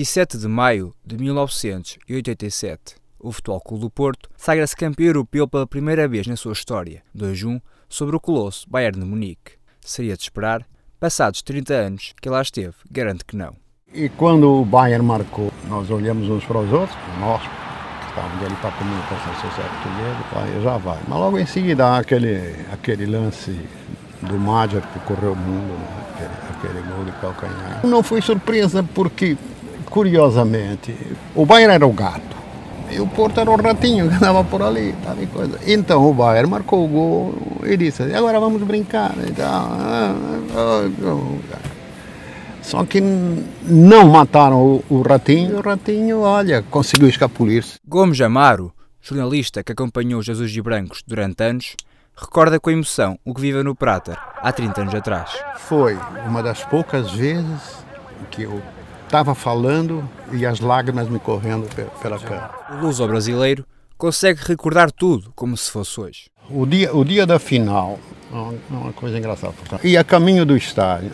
27 de maio de 1987, o Futebol Clube do Porto sagra-se campeão europeu pela primeira vez na sua história, 2-1, sobre o colosso Bayern de Munique. Seria de esperar, passados 30 anos que lá esteve, garante que não. E quando o Bayern marcou, nós olhamos uns para os outros, nós que estávamos ali para a comunicação social portuguesa, já vai. Mas logo em seguida há aquele, aquele lance do Madger que correu o mundo, né? aquele, aquele gol de calcanhar. Não foi surpresa porque, curiosamente, o Bayern era o gato. E o Porto era o ratinho que andava por ali, tal e coisa. Então o Bayern marcou o gol e disse, agora vamos brincar. Só que não mataram o, o ratinho, o ratinho, olha, conseguiu escapulir-se. Gomes Amaro, jornalista que acompanhou Jesus de Brancos durante anos, recorda com emoção o que vive no Prater há 30 anos atrás. Foi uma das poucas vezes que eu estava falando e as lágrimas me correndo pela cara. O luso brasileiro consegue recordar tudo como se fosse hoje. O dia, o dia da final, é uma coisa engraçada. E a caminho do estádio,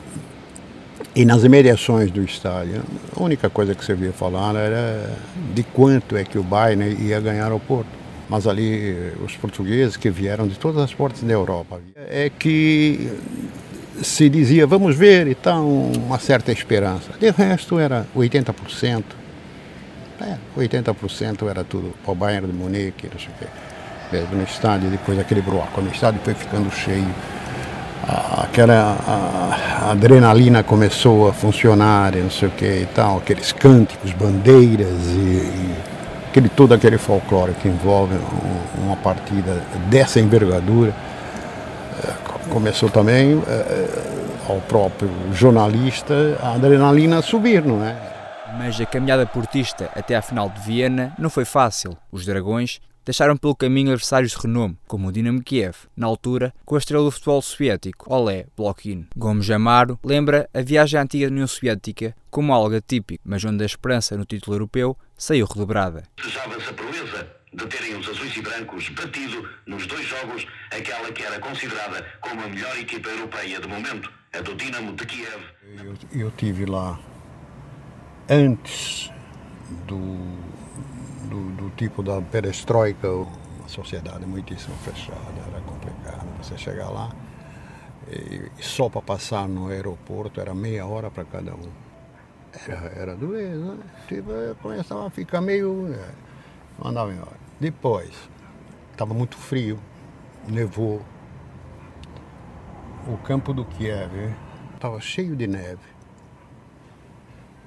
e nas imediações do estádio, a única coisa que você via falar era de quanto é que o Bayern ia ganhar ao Porto mas ali os portugueses que vieram de todas as portas da Europa. É que se dizia, vamos ver e tal, uma certa esperança. De resto era 80%. É, 80% era tudo o Bayern de Munique, não sei o quê. Mesmo no estádio, depois aquele broco. Quando o estádio foi ficando cheio, aquela a, a adrenalina começou a funcionar, não sei o que e tal, aqueles cânticos, bandeiras e, e aquele, todo aquele folclore que envolve uma partida dessa envergadura. Eh, começou também eh, ao próprio jornalista a adrenalina a subir, não é? Mas a caminhada portista até à final de Viena não foi fácil. Os dragões deixaram pelo caminho adversários de renome, como o Dinamo Kiev, na altura com a estrela do futebol soviético, Olé Blokhin. Gomes Amaro lembra a viagem à antiga União Soviética como algo atípico, mas onde a esperança no título europeu saiu redobrada. Desejava-se a proeza de terem os azuis e brancos batido nos dois jogos aquela que era considerada como a melhor equipa europeia de momento, a do Dinamo de Kiev. Eu, eu tive lá antes do do, do tipo da perestroika, uma sociedade muitíssimo fechada, era complicado você chegar lá. E só para passar no aeroporto era meia hora para cada um. Era, era dureza, né? Tipo, começava a ficar meio. É, mandava embora. Depois, estava muito frio, nevou. O campo do Kiev estava cheio de neve.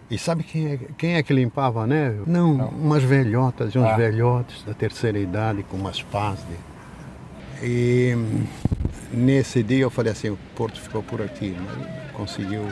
E sabe quem é, quem é que limpava a neve? Não, Não. umas velhotas uns ah. velhotes da terceira idade com umas pás. De... E nesse dia eu falei assim, o Porto ficou por aqui, mas conseguiu,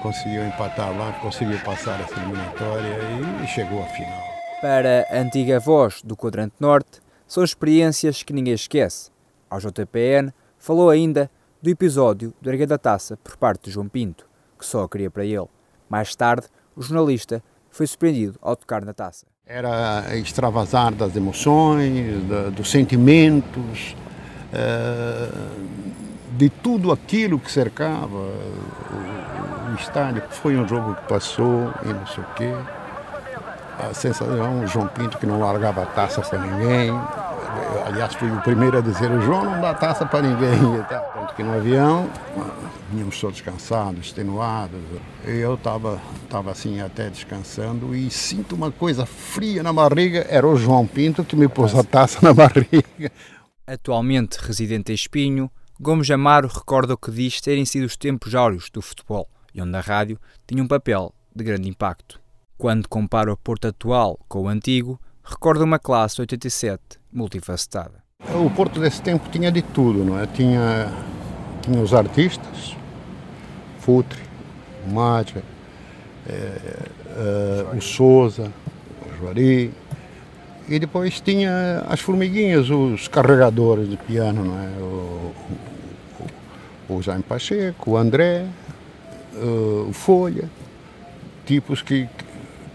conseguiu empatar lá, conseguiu passar essa eliminatória e chegou à final. Para a antiga voz do quadrante norte, são experiências que ninguém esquece. Ao JPN falou ainda do episódio do Erga da Taça por parte de João Pinto, que só queria para ele. Mais tarde, o jornalista foi surpreendido ao tocar na taça. Era extravasar das emoções, da, dos sentimentos, uh, de tudo aquilo que cercava o, o, estádio. Foi um jogo que passou e não sei o quê. A sensação, João Pinto que não largava a taça para ninguém. aliás, fui o primeiro a dizer, o João não dá taça para ninguém. Tanto que no avião Vínhamos todos cansados, extenuados. Eu estava tava assim até descansando e sinto uma coisa fria na barriga. Era o João Pinto que me pôs a taça na barriga. Atualmente residente em Espinho, Gomes Amaro recorda o que diz terem sido os tempos áureos do futebol e onde a rádio tinha um papel de grande impacto. Quando compara o Porto atual com o antigo, recorda uma classe 87 multifacetada. O Porto desse tempo tinha de tudo, não é? Tinha, tinha os artistas, Futre, Mátia, é, é, o Souza, o Juari. E depois tinha as formiguinhas, os carregadores de piano, não é? o, o, o Jaime Pacheco, o André, o, o Folha, tipos que,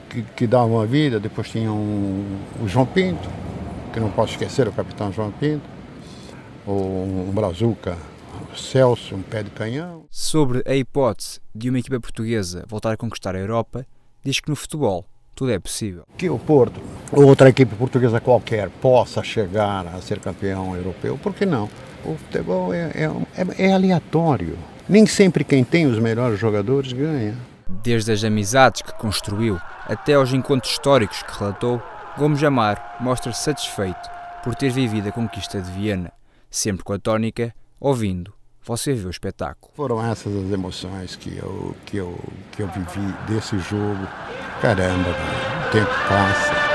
que, que, davam a vida. Depois tinha um, o João Pinto, que não posso esquecer, o capitão João Pinto, o, um Brazuca Celso, um pé de canhão. Sobre a hipótese de uma equipa portuguesa voltar a conquistar a Europa, diz que no futebol tudo é possível. Que o Porto, ou outra equipe portuguesa qualquer, possa chegar a ser campeão europeu, por que não? O futebol é, é, é, é aleatório. Nem sempre quem tem os melhores jogadores ganha. Desde as amizades que construiu até aos encontros históricos que relatou, Gomes Amar mostra-se satisfeito por ter vivido a conquista de Viena, sempre com a tónica, ouvindo, você vê o espetáculo. Foram essas as emoções que eu, que eu, que eu vivi desse jogo. Caramba, o tempo passa.